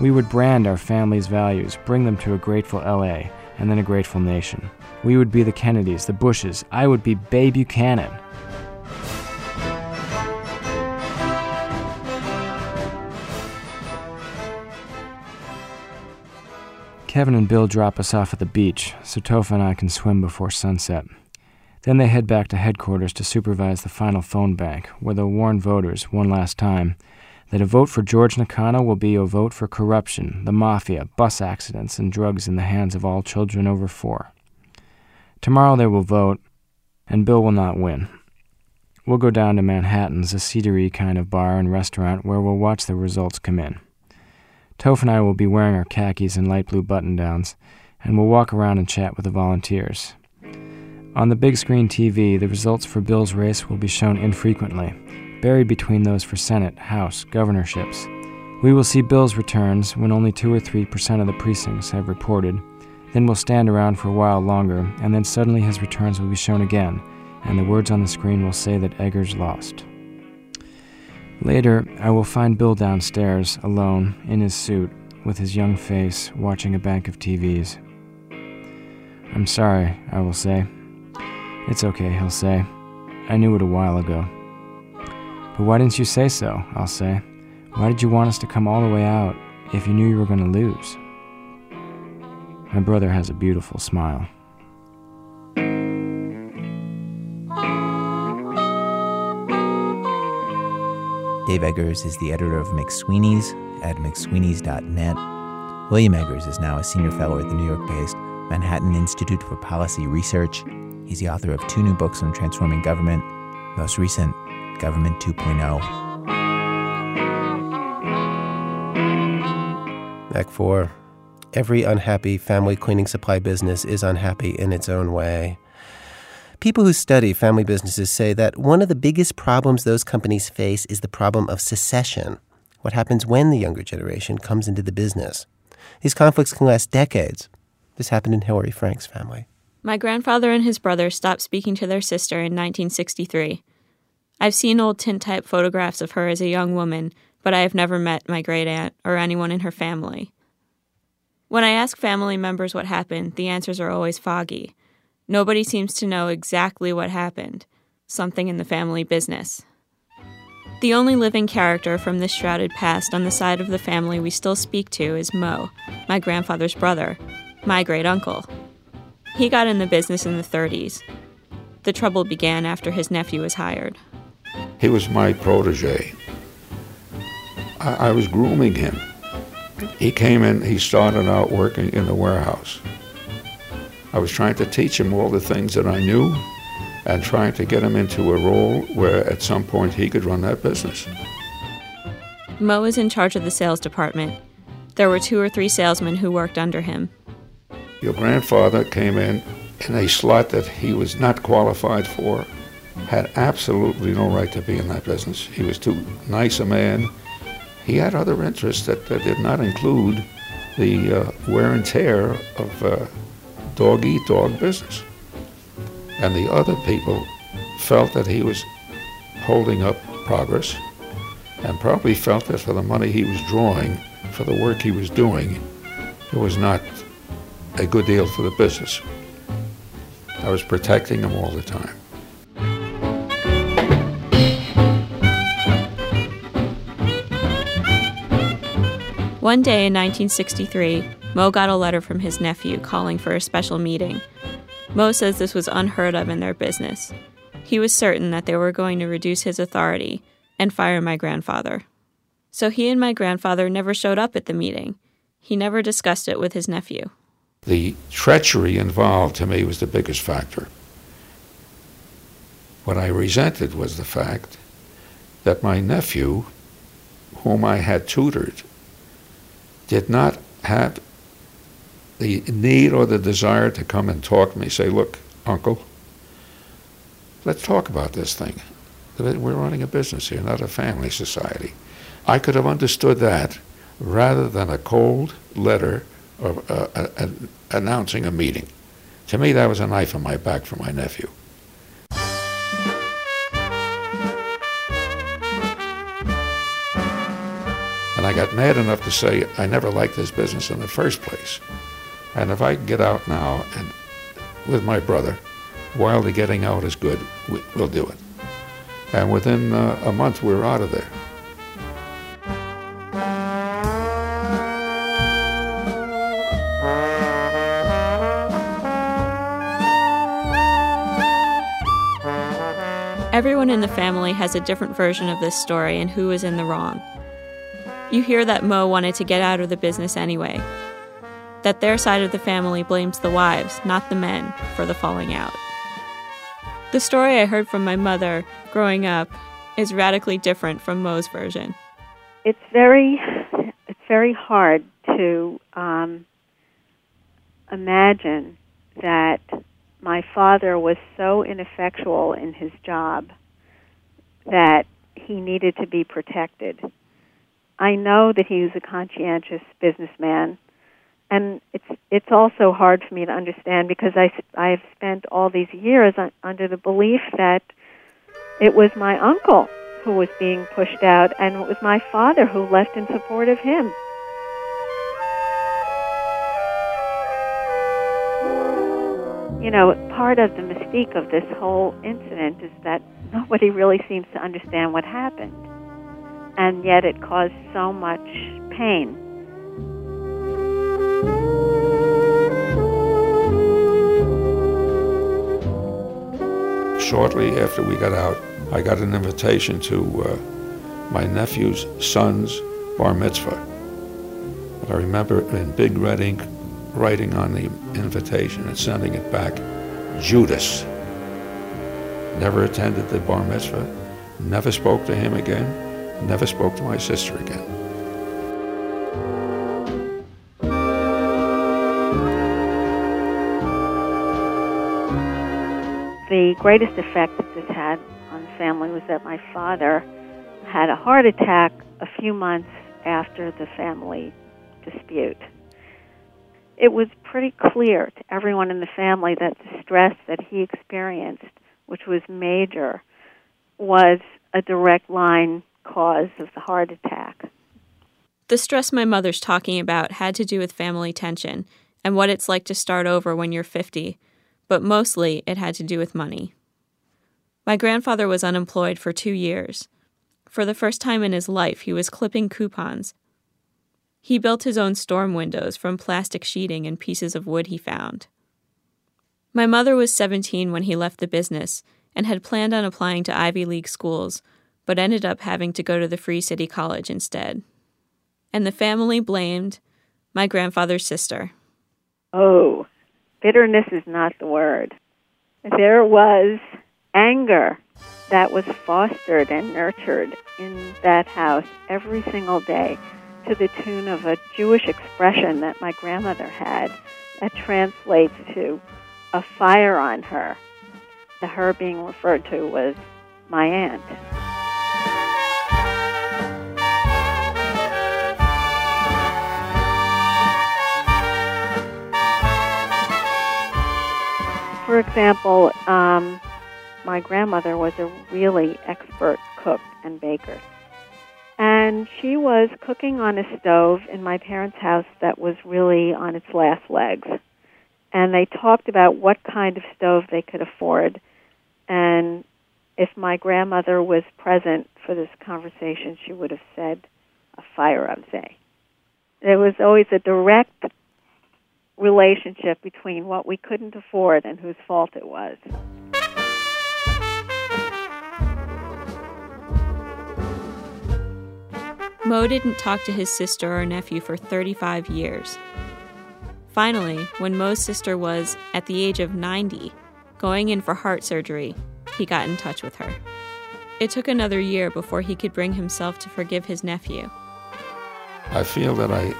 We would brand our family's values, bring them to a grateful LA, and then a grateful nation. We would be the Kennedys, the Bushes. I would be Bay Buchanan. Kevin and Bill drop us off at the beach so Toph and I can swim before sunset. Then they head back to headquarters to supervise the final phone bank, where they'll warn voters, one last time, that a vote for George Nakano will be a vote for corruption, the mafia, bus accidents, and drugs in the hands of all children over four. Tomorrow they will vote, and Bill will not win. We'll go down to Manhattan's, a cedary kind of bar and restaurant where we'll watch the results come in. Toph and I will be wearing our khakis and light blue button downs, and we'll walk around and chat with the volunteers. On the big screen TV, the results for Bill's race will be shown infrequently, buried between those for Senate, House, governorships. We will see Bill's returns when only 2 or 3% of the precincts have reported. Then we'll stand around for a while longer, and then suddenly his returns will be shown again, and the words on the screen will say that Eggers lost. Later, I will find Bill downstairs, alone, in his suit, with his young face, watching a bank of TVs. I'm sorry, I will say. It's okay, he'll say. I knew it a while ago. But why didn't you say so? I'll say. Why did you want us to come all the way out if you knew you were going to lose? My brother has a beautiful smile. Dave Eggers is the editor of McSweeney's at mcsweeneys.net. William Eggers is now a senior fellow at the New York based Manhattan Institute for Policy Research. He's the author of two new books on transforming government, most recent, Government oh. 2.0. Act 4 Every unhappy family cleaning supply business is unhappy in its own way. People who study family businesses say that one of the biggest problems those companies face is the problem of secession. What happens when the younger generation comes into the business? These conflicts can last decades. This happened in Hillary Frank's family. My grandfather and his brother stopped speaking to their sister in 1963. I've seen old tintype photographs of her as a young woman, but I have never met my great aunt or anyone in her family. When I ask family members what happened, the answers are always foggy. Nobody seems to know exactly what happened something in the family business. The only living character from this shrouded past on the side of the family we still speak to is Mo, my grandfather's brother, my great uncle. He got in the business in the 30s. The trouble began after his nephew was hired. He was my protege. I, I was grooming him. He came in, he started out working in the warehouse. I was trying to teach him all the things that I knew and trying to get him into a role where at some point he could run that business. Mo was in charge of the sales department. There were two or three salesmen who worked under him. Your grandfather came in in a slot that he was not qualified for, had absolutely no right to be in that business. He was too nice a man. He had other interests that, that did not include the uh, wear and tear of uh, dog eat dog business. And the other people felt that he was holding up progress and probably felt that for the money he was drawing, for the work he was doing, it was not a good deal for the business. I was protecting him all the time. One day in 1963, Mo got a letter from his nephew calling for a special meeting. Mo says this was unheard of in their business. He was certain that they were going to reduce his authority and fire my grandfather. So he and my grandfather never showed up at the meeting. He never discussed it with his nephew. The treachery involved to me was the biggest factor. What I resented was the fact that my nephew, whom I had tutored, did not have the need or the desire to come and talk to me, say, look, uncle, let's talk about this thing. We're running a business here, not a family society. I could have understood that rather than a cold letter of, uh, uh, announcing a meeting. To me, that was a knife in my back for my nephew. And I got mad enough to say I never liked this business in the first place. And if I get out now and with my brother, while the getting out is good, we, will do it. And within uh, a month, we were out of there. Everyone in the family has a different version of this story and who is in the wrong. You hear that Mo wanted to get out of the business anyway, that their side of the family blames the wives, not the men, for the falling out. The story I heard from my mother growing up is radically different from Mo's version. It's very, it's very hard to um, imagine that my father was so ineffectual in his job that he needed to be protected. I know that he was a conscientious businessman, and it's it's also hard for me to understand because I I have spent all these years un, under the belief that it was my uncle who was being pushed out, and it was my father who left in support of him. You know, part of the mystique of this whole incident is that nobody really seems to understand what happened, and yet it caused so much pain. Shortly after we got out, I got an invitation to uh, my nephew's son's bar mitzvah. I remember in big red ink writing on the invitation and sending it back, Judas. Never attended the bar mitzvah, never spoke to him again, never spoke to my sister again. The greatest effect that this had on the family was that my father had a heart attack a few months after the family dispute. It was pretty clear to everyone in the family that the stress that he experienced, which was major, was a direct line cause of the heart attack. The stress my mother's talking about had to do with family tension and what it's like to start over when you're 50, but mostly it had to do with money. My grandfather was unemployed for two years. For the first time in his life, he was clipping coupons. He built his own storm windows from plastic sheeting and pieces of wood he found. My mother was 17 when he left the business and had planned on applying to Ivy League schools, but ended up having to go to the Free City College instead. And the family blamed my grandfather's sister. Oh, bitterness is not the word. There was anger that was fostered and nurtured in that house every single day to the tune of a Jewish expression that my grandmother had that translates to a fire on her. The her being referred to was my aunt. For example, um, my grandmother was a really expert cook and baker. And she was cooking on a stove in my parents' house that was really on its last legs. And they talked about what kind of stove they could afford. And if my grandmother was present for this conversation, she would have said a fire say. There was always a direct relationship between what we couldn't afford and whose fault it was. Mo didn't talk to his sister or nephew for 35 years. Finally, when Mo's sister was, at the age of 90, going in for heart surgery, he got in touch with her. It took another year before he could bring himself to forgive his nephew. I feel that I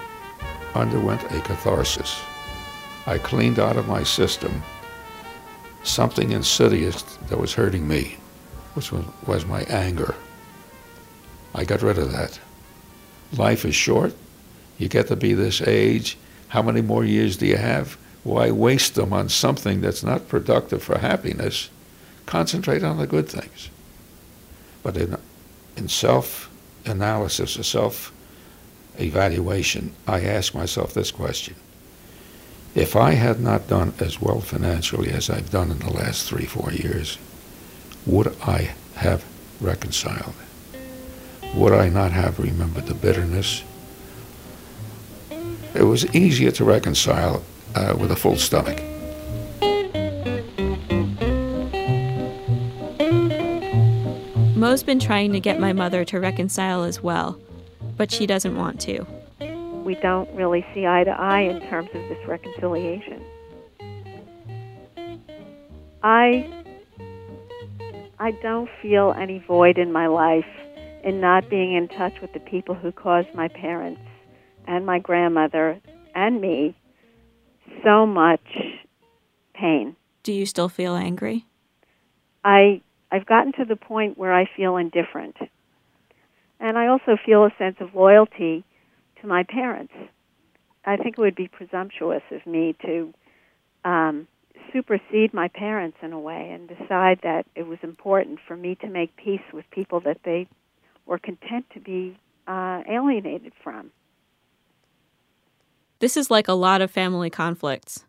underwent a catharsis. I cleaned out of my system something insidious that was hurting me, which was, was my anger. I got rid of that. Life is short. You get to be this age. How many more years do you have? Why waste them on something that's not productive for happiness? Concentrate on the good things. But in, in self analysis or self evaluation, I ask myself this question If I had not done as well financially as I've done in the last three, four years, would I have reconciled? Would I not have remembered the bitterness? It was easier to reconcile uh, with a full stomach. Mo's been trying to get my mother to reconcile as well, but she doesn't want to. We don't really see eye to eye in terms of this reconciliation. I I don't feel any void in my life in not being in touch with the people who caused my parents and my grandmother and me so much pain. Do you still feel angry? I I've gotten to the point where I feel indifferent. And I also feel a sense of loyalty to my parents. I think it would be presumptuous of me to um, supersede my parents in a way and decide that it was important for me to make peace with people that they were content to be uh, alienated from. This is like a lot of family conflicts.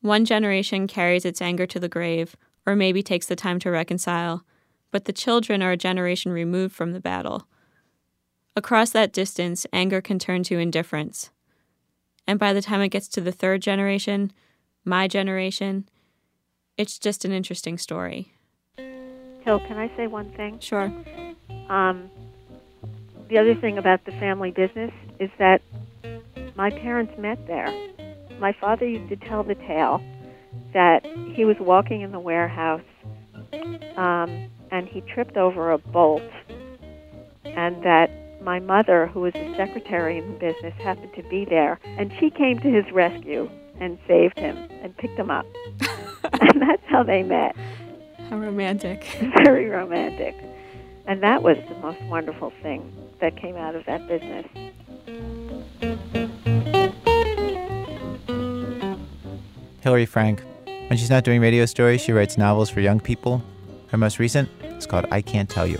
One generation carries its anger to the grave, or maybe takes the time to reconcile, but the children are a generation removed from the battle. Across that distance, anger can turn to indifference. And by the time it gets to the third generation, my generation, it's just an interesting story. Hill, can I say one thing? Sure. Um, the other thing about the family business is that my parents met there. My father used to tell the tale that he was walking in the warehouse um, and he tripped over a bolt, and that my mother, who was a secretary in the business, happened to be there, and she came to his rescue and saved him and picked him up. and that's how they met. How romantic. Very romantic. And that was the most wonderful thing that came out of that business. Hillary Frank. When she's not doing radio stories, she writes novels for young people. Her most recent is called I Can't Tell You.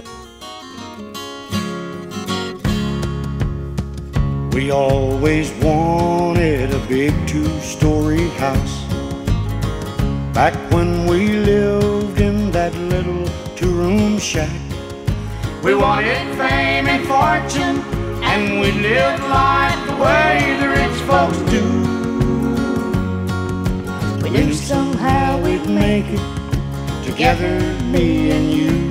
We always wanted a big two-story house. Back when we lived in that little two-room shack. We wanted fame and fortune, and we lived life the way the rich folks do. We knew somehow we'd make it together, me and you.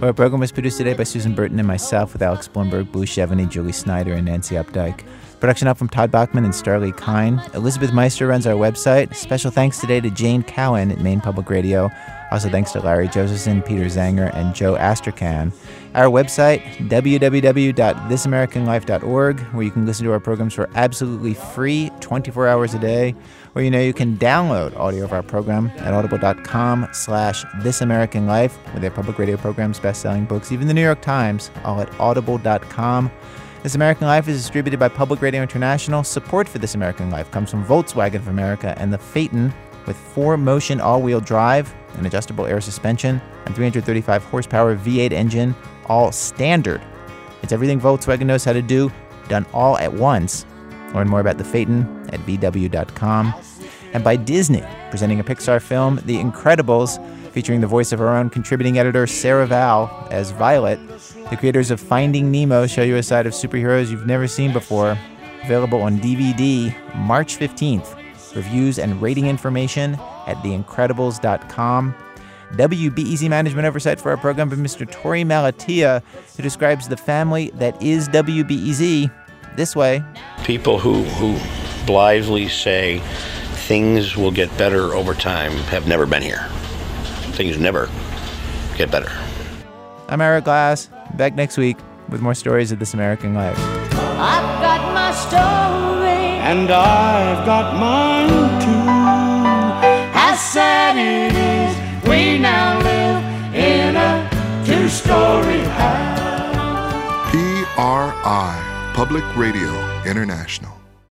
Our program was produced today by Susan Burton and myself with Alex Blumberg, Blue Chevigny, Julie Snyder, and Nancy Updike. Production help from Todd Bachman and Starlee Kine. Elizabeth Meister runs our website. Special thanks today to Jane Cowan at Maine Public Radio. Also thanks to Larry Josephson, Peter Zanger, and Joe Astercan. Our website, www.thisamericanlife.org, where you can listen to our programs for absolutely free 24 hours a day. Or you know you can download audio of our program at audible.com slash thisamericanlife with their public radio programs, best-selling books, even the New York Times, all at audible.com. This American Life is distributed by Public Radio International. Support for This American Life comes from Volkswagen of America and the Phaeton with four motion all-wheel drive, an adjustable air suspension, and 335 horsepower V8 engine, all standard. It's everything Volkswagen knows how to do, done all at once. Learn more about the Phaeton at VW.com. And by Disney, presenting a Pixar film, The Incredibles, featuring the voice of our own contributing editor Sarah Vowell as Violet. The creators of Finding Nemo show you a side of superheroes you've never seen before. Available on DVD March 15th. Reviews and rating information at theincredibles.com. WBEZ management oversight for our program by Mr. Torey Malatia, who describes the family that is WBEZ this way. People who, who blithely say things will get better over time have never been here. Things never get better. I'm Ira Glass, back next week with more stories of this American life. I've got my story. And I've got mine too. How sad it is we now live in a two-story house. PRI, Public Radio International.